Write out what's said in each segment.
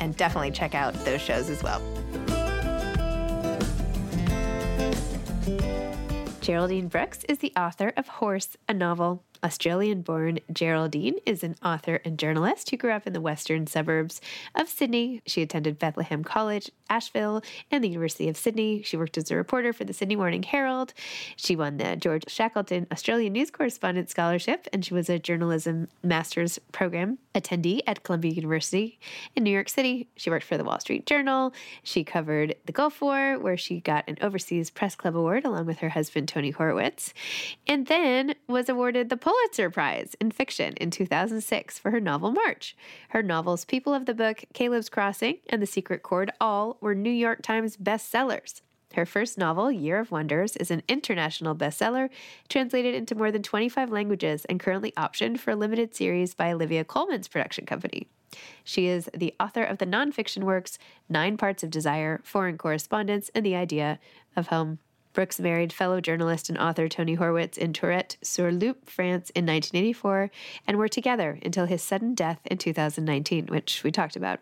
and definitely check out those shows as well. Geraldine Brooks is the author of Horse, a novel Australian born Geraldine is an author and journalist who grew up in the western suburbs of Sydney. She attended Bethlehem College, Ashfield, and the University of Sydney. She worked as a reporter for the Sydney Morning Herald. She won the George Shackleton Australian News Correspondent Scholarship, and she was a journalism master's program attendee at Columbia University in New York City. She worked for the Wall Street Journal. She covered the Gulf War, where she got an Overseas Press Club Award along with her husband, Tony Horwitz, and then was awarded the Pulitzer Prize in Fiction in 2006 for her novel March. Her novels People of the Book, Caleb's Crossing, and The Secret Chord all were New York Times bestsellers. Her first novel, Year of Wonders, is an international bestseller, translated into more than 25 languages, and currently optioned for a limited series by Olivia Colman's production company. She is the author of the nonfiction works Nine Parts of Desire, Foreign Correspondence, and The Idea of Home. Brooks married fellow journalist and author Tony Horwitz in Tourette-sur-Loup, France in 1984, and were together until his sudden death in 2019, which we talked about.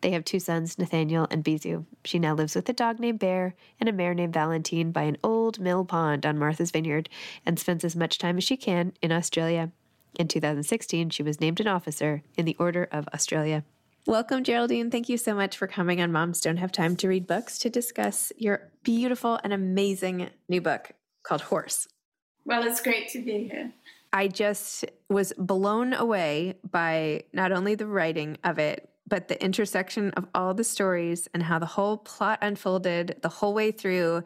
They have two sons, Nathaniel and Bizu. She now lives with a dog named Bear and a mare named Valentine by an old mill pond on Martha's Vineyard and spends as much time as she can in Australia. In 2016, she was named an officer in the Order of Australia. Welcome, Geraldine. Thank you so much for coming on Moms Don't Have Time to Read Books to discuss your beautiful and amazing new book called Horse. Well, it's great to be here. I just was blown away by not only the writing of it, but the intersection of all the stories and how the whole plot unfolded the whole way through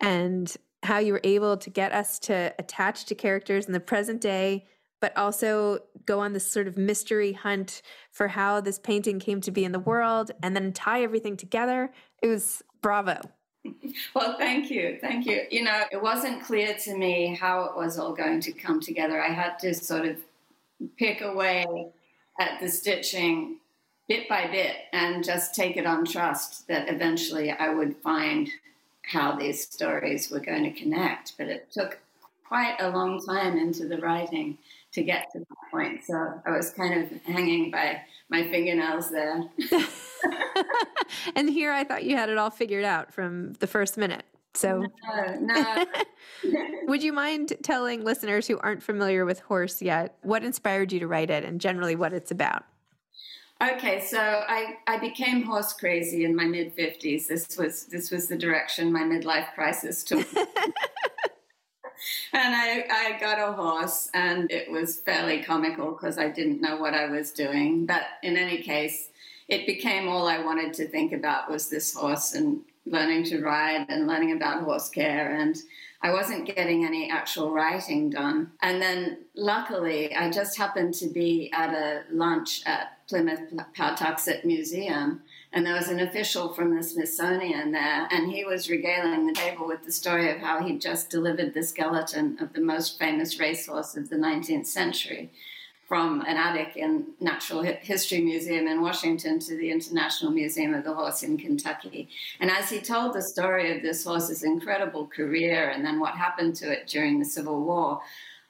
and how you were able to get us to attach to characters in the present day but also go on this sort of mystery hunt for how this painting came to be in the world and then tie everything together. It was bravo. Well thank you. Thank you. You know it wasn't clear to me how it was all going to come together. I had to sort of pick away at the stitching bit by bit and just take it on trust that eventually I would find how these stories were going to connect. But it took quite a long time into the writing to get to that point. So I was kind of hanging by my fingernails there. and here I thought you had it all figured out from the first minute. So, no, no. would you mind telling listeners who aren't familiar with Horse yet what inspired you to write it and generally what it's about? Okay, so I, I became horse crazy in my mid fifties. This was this was the direction my midlife crisis took. and I, I got a horse, and it was fairly comical because I didn't know what I was doing. But in any case, it became all I wanted to think about was this horse and learning to ride and learning about horse care and I wasn't getting any actual writing done. And then luckily, I just happened to be at a lunch at Plimoth Patuxet Museum. And there was an official from the Smithsonian there, and he was regaling the table with the story of how he'd just delivered the skeleton of the most famous racehorse of the 19th century from an attic in Natural History Museum in Washington to the International Museum of the Horse in Kentucky. And as he told the story of this horse's incredible career and then what happened to it during the Civil War,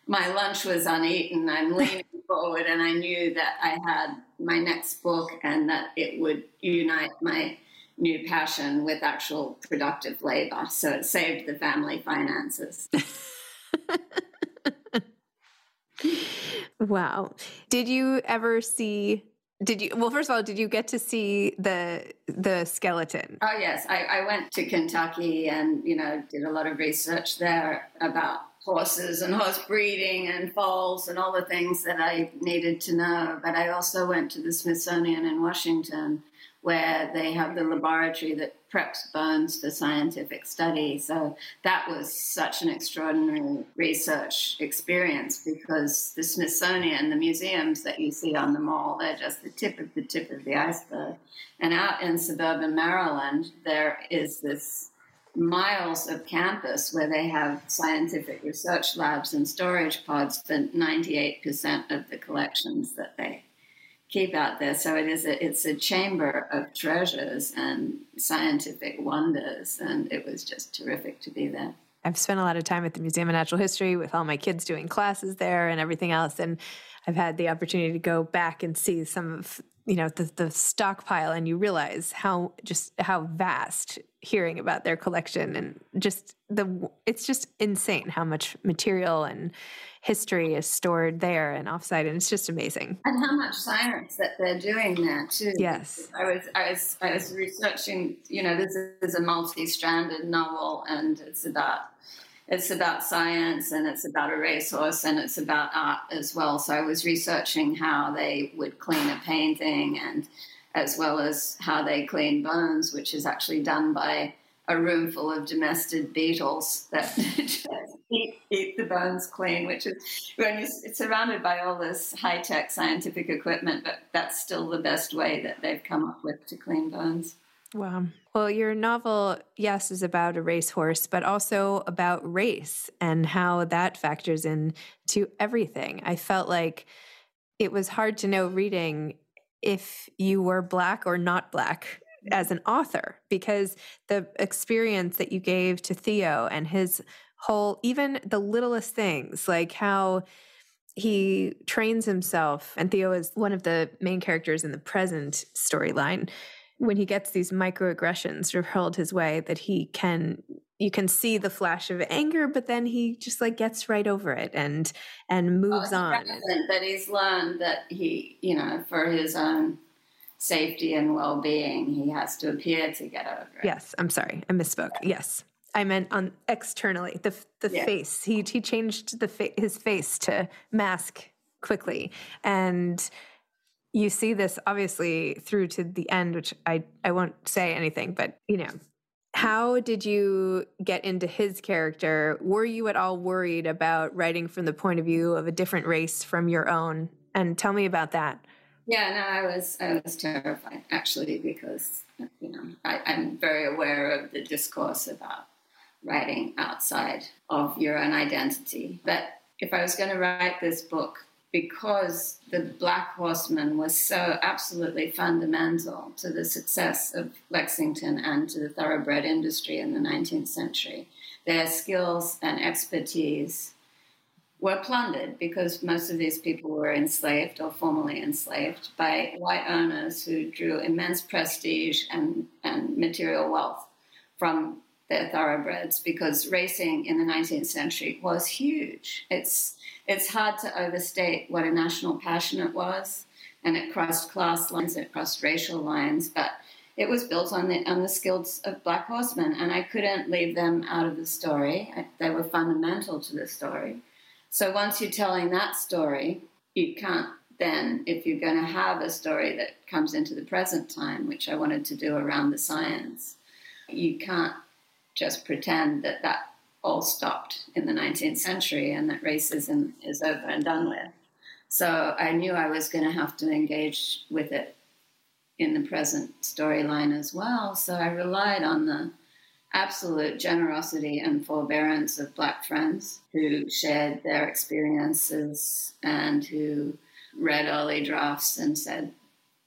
my lunch was uneaten. I'm leaning forward, and I knew that I had my next book and that it would unite my new passion with actual productive labor. So it saved the family finances. wow. Did you ever see did you well first of all did you get to see the the skeleton oh yes I, I, went to kentucky and you know did a lot of research there about horses and horse breeding and foals and all the things that I needed to know. But I also went to the Smithsonian in Washington, where they have the laboratory that preps bones for scientific study. So that was such an extraordinary research experience because the Smithsonian, the museums that you see on the mall, they're just the tip of the tip of the iceberg. And out in suburban Maryland, there is this miles of campus where they have scientific research labs and storage pods for 98% of the collections that they keep out there. So it is a, it's a chamber of treasures and scientific wonders, and it was just terrific to be there. I've spent a lot of time at the Museum of Natural History with all my kids doing classes there and everything else, and I've had the opportunity to go back and see some of you know the the stockpile, and you realize how just how vast hearing about their collection and just the it's just insane how much material and history is stored there and offsite and it's just amazing. And how much science that they're doing there too. Yes. I was i was i was researching you know this is a multi-stranded novel and it's about it's about science and it's about a racehorse and it's about art as well so i was researching how they would clean a painting and as well as how they clean bones, which is actually done by a room full of domestic beetles that eat, eat, the bones clean, which is when you're surrounded by all this high tech scientific equipment, but that's still the best way that they've come up with to clean bones. Wow. Well, your novel, yes, is about a racehorse, but also about race and how that factors in to everything. I felt like it was hard to know reading if you were black or not black as an author because the experience that you gave to Theo and his whole even the littlest things like how he trains himself, and Theo is one of the main characters in the present storyline. When he gets these microaggressions sort of hurled his way, that he can you can see the flash of anger, but then he just like gets right over it and and moves on. That he's learned that he, you know, for his own safety and well-being, he has to appear to get over it. Yes, I'm sorry, I misspoke. Yes, I meant on externally the the yeah. face. He he changed the fa- his face to mask quickly, and you see this obviously through to the end, which I I won't say anything, but you know. How did you get into his character? Were you at all worried about writing from the point of view of a different race from your own? And tell me about that. Yeah, no, I was I was terrified actually because you know I, I'm very aware of the discourse about writing outside of your own identity. But if I was going to write this book, because the Black Horseman was so absolutely fundamental to the success of Lexington and to the thoroughbred industry in the 19th century, their skills and expertise were plundered because most of these people were enslaved or formerly enslaved by white owners who drew immense prestige and, and material wealth from their thoroughbreds because racing in the 19th century was huge. It's it's hard to overstate what a national passion it was, and it crossed class lines, it crossed racial lines, but it was built on the on the skills of black horsemen, and I couldn't leave them out of the story. I, they were fundamental to the story. So once you're telling that story, you can't then, if you're going to have a story that comes into the present time, which I wanted to do around the science, you can't just pretend that that all stopped in the 19th century and that racism is over and done with. So I knew I was going to have to engage with it in the present storyline as well. So I relied on the absolute generosity and forbearance of Black friends who shared their experiences and who read early drafts and said,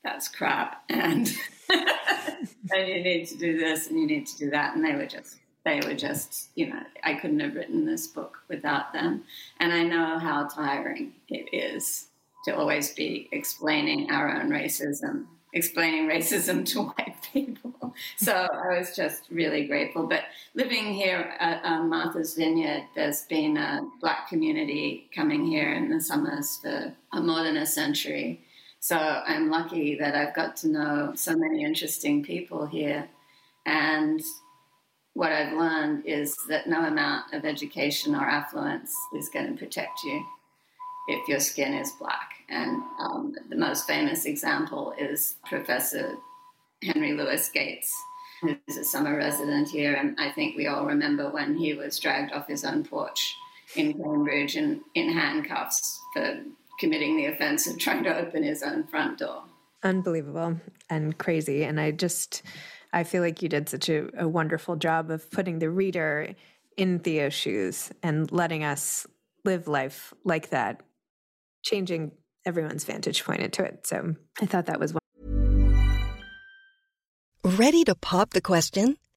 that's crap. And, and you need to do this and you need to do that. And they were just they were just, you know, I couldn't have written this book without them. And I know how tiring it is to always be explaining our own racism, explaining racism to white people. So I was just really grateful. But living here at um, Martha's Vineyard, there's been a black community coming here in the summers for more than a century. So I'm lucky that I've got to know so many interesting people here. And what I've learned is that no amount of education or affluence is going to protect you if your skin is black. And um, the most famous example is Professor Henry Louis Gates, who's a summer resident here. And I think we all remember when he was dragged off his own porch in Cambridge and in handcuffs for committing the offense of trying to open his own front door. Unbelievable and crazy. And I just I feel like you did such a, a wonderful job of putting the reader in Theo's shoes and letting us live life like that, changing everyone's vantage point into it. So I thought that was. one. Ready to pop the question?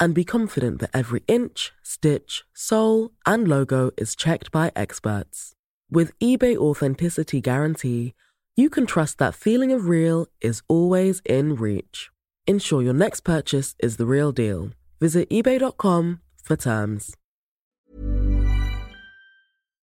and be confident that every inch, stitch, sole, and logo is checked by experts. With eBay Authenticity Guarantee, you can trust that feeling of real is always in reach. Ensure your next purchase is the real deal. Visit eBay.com for terms.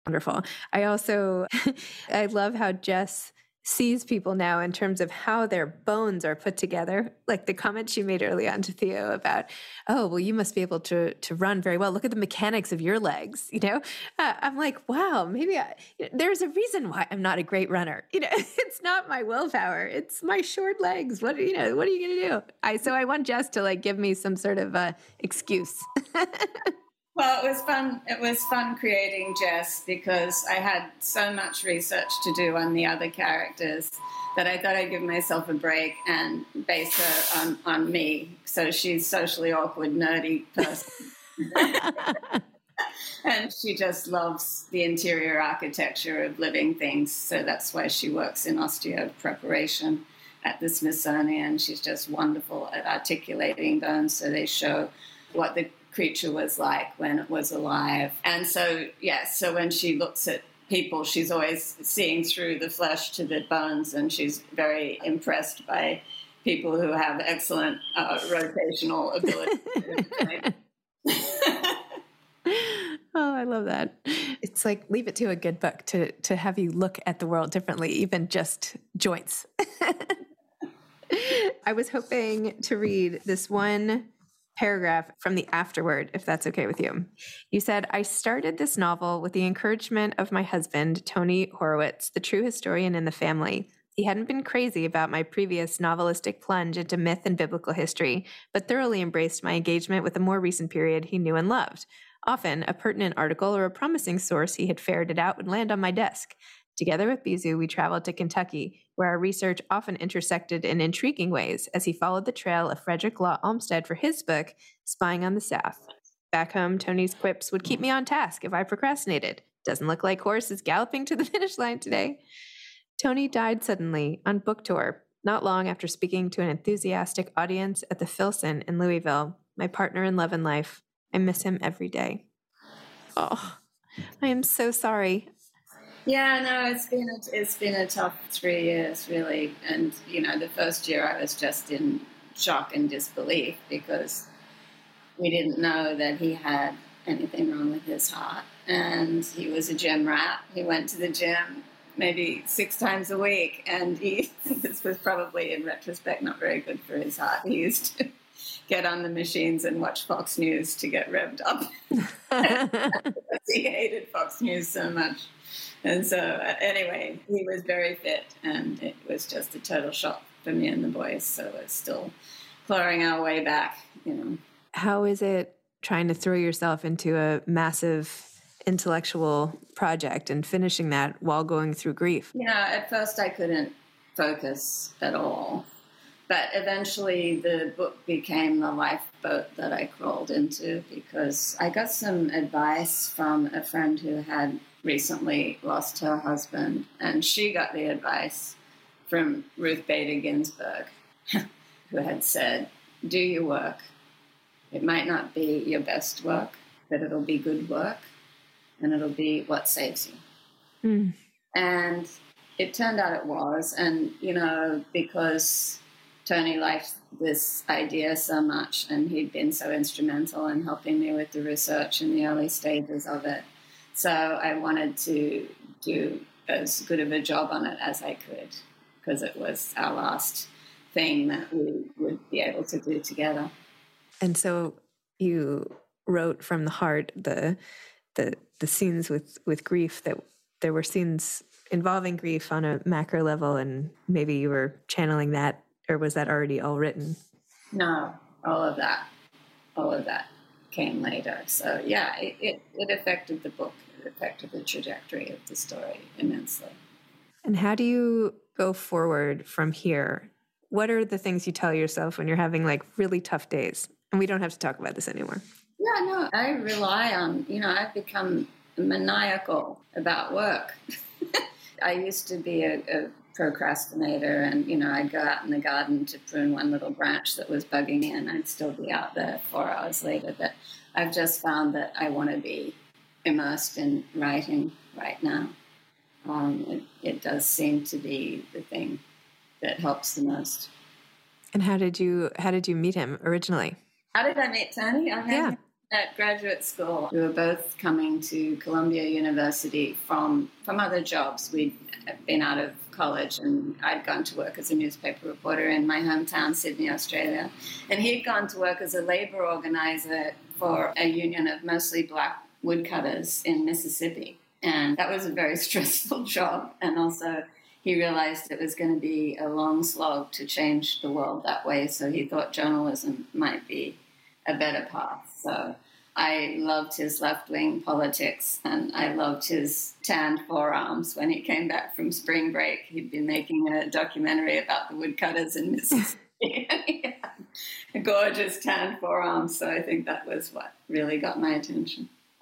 Wonderful. I also, I love how Jess sees people now in terms of how their bones are put together. Like the comment she made early on to Theo about, oh, well, you must be able to to run very well. Look at the mechanics of your legs. You know, uh, I'm like, wow, maybe I, there's a reason why I'm not a great runner. You know, it's not my willpower; it's my short legs. What you know? What are you going to do? I so I want Jess to like give me some sort of uh, excuse. Well, it was fun. It was fun creating Jess because I had so much research to do on the other characters that I thought I'd give myself a break and base her on, on me. So she's socially awkward, nerdy person. and she just loves the interior architecture of living things. So that's why she works in osteo preparation at the Smithsonian. She's just wonderful at articulating bones so they show what the creature was like when it was alive. And so, yes, yeah, so when she looks at people, she's always seeing through the flesh to the bones, and she's very impressed by people who have excellent uh, rotational ability. oh, I love that. It's like leave it to a good book to to have you look at the world differently, even just joints. I was hoping to read this one paragraph from the afterword, if that's okay with you. You said, I started this novel with the encouragement of my husband, Tony Horwitz, the true historian in the family. He hadn't been crazy about my previous novelistic plunge into myth and biblical history, but thoroughly embraced my engagement with a more recent period he knew and loved. Often, a pertinent article or a promising source he had ferreted out would land on my desk. Together with Bizu, we traveled to Kentucky, where our research often intersected in intriguing ways as he followed the trail of Frederick Law Olmsted for his book, Spying on the South. Back home, Tony's quips would keep me on task if I procrastinated. Doesn't look like Horace is galloping to the finish line today. Tony died suddenly on book tour, not long after speaking to an enthusiastic audience at the Filson in Louisville, my partner in love and life. I miss him every day. Oh, I am so sorry. Yeah, no, it's been a, it's been a tough three years, really. And you know, the first year I was just in shock and disbelief because we didn't know that he had anything wrong with his heart, and he was a gym rat. He went to the gym maybe six times a week, and he this was probably in retrospect not very good for his heart. He used to get on the machines and watch Fox News to get revved up. he hated Fox News so much. And so, uh, anyway, he was very fit, and it was just a total shock for me and the boys. So it's still clawing our way back, you know. How is it trying to throw yourself into a massive intellectual project and finishing that while going through grief? You know, at first I couldn't focus at all. But eventually, the book became the lifeboat that I crawled into because I got some advice from a friend who had recently lost her husband, and she got the advice from Ruth Bader Ginsburg, who had said, Do your work. It might not be your best work, but it'll be good work, and it'll be what saves you. Mm. And it turned out it was. And, you know, because Tony liked this idea so much, and he'd been so instrumental in helping me with the research in the early stages of it so I wanted to do as good of a job on it as I could because it was our last thing that we would be able to do together. And so you wrote from the heart the the the scenes with with grief that there were scenes involving grief on a macro level and maybe you were channeling that or was that already all written? No, all of that. All of that came later. So yeah, it, it, it affected the book affected the trajectory of the story immensely. And how do you go forward from here? What are the things you tell yourself when you're having like really tough days? And we don't have to talk about this anymore. Yeah, no, I rely on, you know, I've become maniacal about work. I used to be a, a procrastinator and you know i'd go out in the garden to prune one little branch that was bugging me and i'd still be out there four hours later but i've just found that i want to be immersed in writing right now. Um, it, it does seem to be the thing that helps the most. And how did you how did you meet him originally? How did i meet tony? I met yeah. at graduate school. We were both coming to Columbia University from from other jobs. We'd been out of college, and I'd gone to work as a newspaper reporter in my hometown, Sydney, Australia, and he'd gone to work as a labor organizer for a union of mostly black woodcutters in Mississippi, and that was a very stressful job, and also. He realized it was going to be a long slog to change the world that way, so he thought journalism might be a better path. So I loved his left wing politics and I loved his tanned forearms. When he came back from spring break, he'd been making a documentary about the woodcutters in Mississippi. a gorgeous tanned forearms. So I think that was what really got my attention.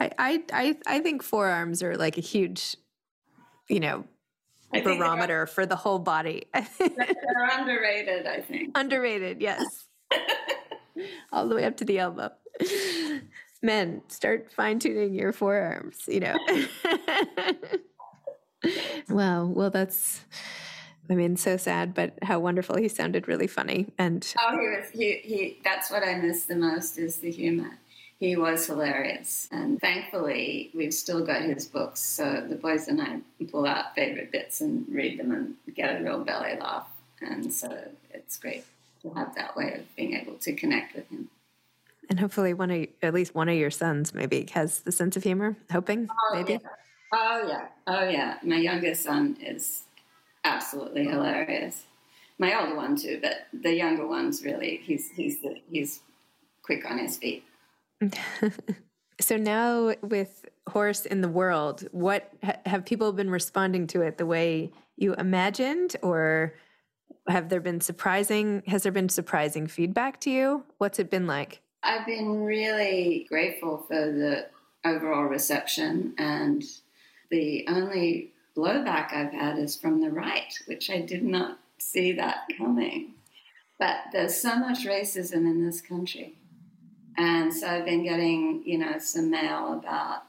I, I, I, I think forearms are like a huge, you know, barometer for the whole body. they're underrated, I think. Underrated, yes. all the way up to the elbow. Men, start fine tuning your forearms, you know. wow. Well, that's, I mean, so sad, but how wonderful. He sounded really funny. And oh, he was, he, he, that's what I miss the most is the humor. He was hilarious. And thankfully, we've still got his books. So the boys and I pull out favorite bits and read them and get a real belly laugh. And so it's great to have that way of being able to connect with him. And hopefully, one of at least one of your sons maybe has the sense of humor. Hoping, oh, maybe. Yeah. Oh yeah, oh yeah. My youngest son is absolutely hilarious. My older one too, but the younger one's really he's he's the, he's quick on his feet. so now with horse in the world, what have people been responding to it the way you imagined, or have there been surprising has there been surprising feedback to you? What's it been like? I've been really grateful for the overall reception and the only blowback i've had is from the right which i did not see that coming. But there's so much racism in this country and so i've been getting you know some mail about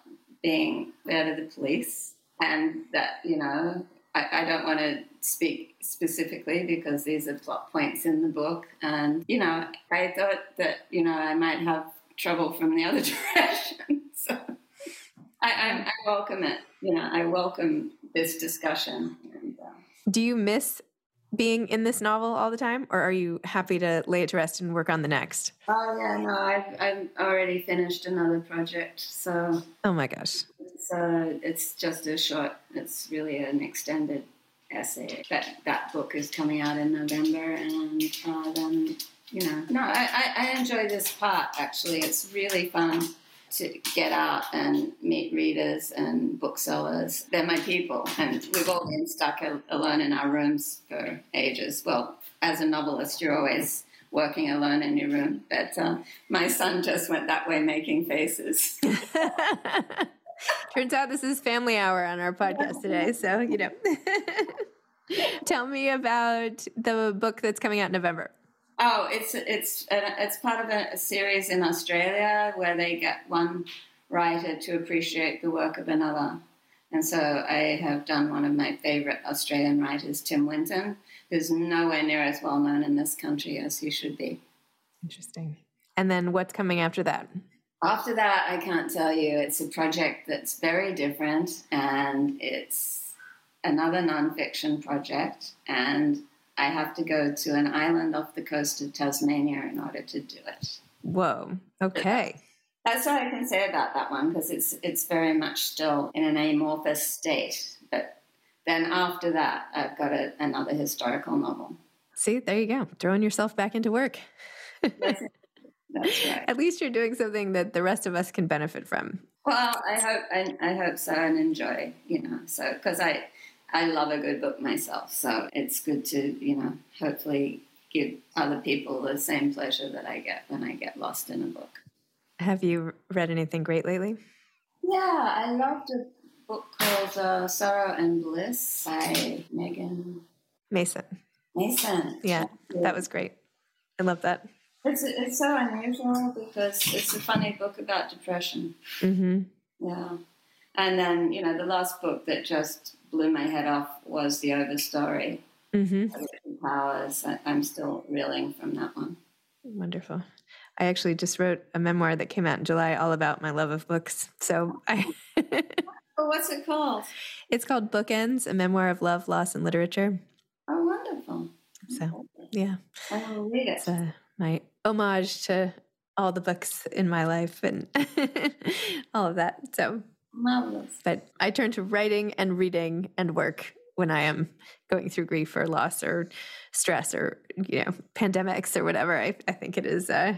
being out of the police and that you know I, I don't want to speak specifically because these are plot points in the book. And, you know, I thought that, you know, I might have trouble from the other direction. so I, I, I welcome it. You know, I welcome this discussion. And, uh, Do you miss being in this novel all the time, or are you happy to lay it to rest and work on the next? Oh yeah, no, I've I've already finished another project, so. Oh my gosh. So it's just a short. It's really an extended essay. That that book is coming out in November, and uh, then you know, no, I, I enjoy this part actually. It's really fun to get out and meet readers and booksellers. They're my people, and we've all been stuck alone in our rooms for ages. Well, as a novelist, you're always working alone in your room, but uh, my son just went that way making faces. Turns out this is family hour on our podcast today. So, you know, tell me about the book that's coming out in November. Oh, it's it's uh, it's part of a, a, series in Australia where they get one writer to appreciate the work of another. And so I have done one of my favorite Australian writers, Tim Winton, who's nowhere near as well known in this country as he should be. Interesting. And then what's coming after that? After that, I can't tell you. It's a project that's very different, and it's another nonfiction project. And I have to go to an island off the coast of Tasmania in order to do it. Whoa. Okay. That's all I can say about that one because it's it's very much still in an amorphous state. But then after that, I've got a, another historical novel. See, there you go, throwing yourself back into work. That's right. At least you're doing something that the rest of us can benefit from. Well, I hope I, I hope so and enjoy. You know, so because I I love a good book myself, so it's good to you know hopefully give other people the same pleasure that I get when I get lost in a book. Have you read anything great lately? Yeah, I loved a book called uh, Sorrow and Bliss by Megan Mason. Mason. Yeah, that was great. I love that. It's it's so unusual because it's a funny book about depression. Mm-hmm. Yeah, and then you know the last book that just blew my head off was the Overstory. Mm-hmm. Powers. I, I'm still reeling from that one. Wonderful. I actually just wrote a memoir that came out in July all about my love of books. So I what's it called? It's called Bookends, a memoir of love, loss, and literature. Oh, wonderful. So, yeah. I will read it. It's uh, my homage to all the books in my life and all of that. So, marvelous. But I turn to writing and reading and work when I am going through grief or loss or stress or, you know, pandemics or whatever. I, I think it is uh,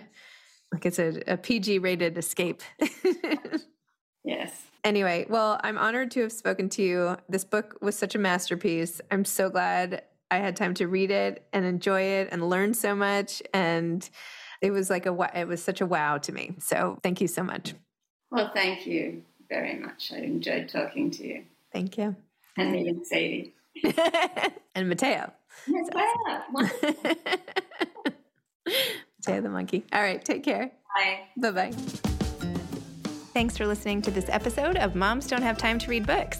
like it's a, a PG rated escape. yes. Anyway, well, I'm honored to have spoken to you. This book was such a masterpiece. I'm so glad I had time to read it and enjoy it and learn so much. And it was like a it was such a wow to me. So thank you so much. Well, thank you very much. I enjoyed talking to you. Thank you. And meeting Sadie. and Mateo. Mateo. Mateo the monkey. All right, take care. Bye. Bye bye. Thanks for listening to this episode of Moms Don't Have Time to Read Books.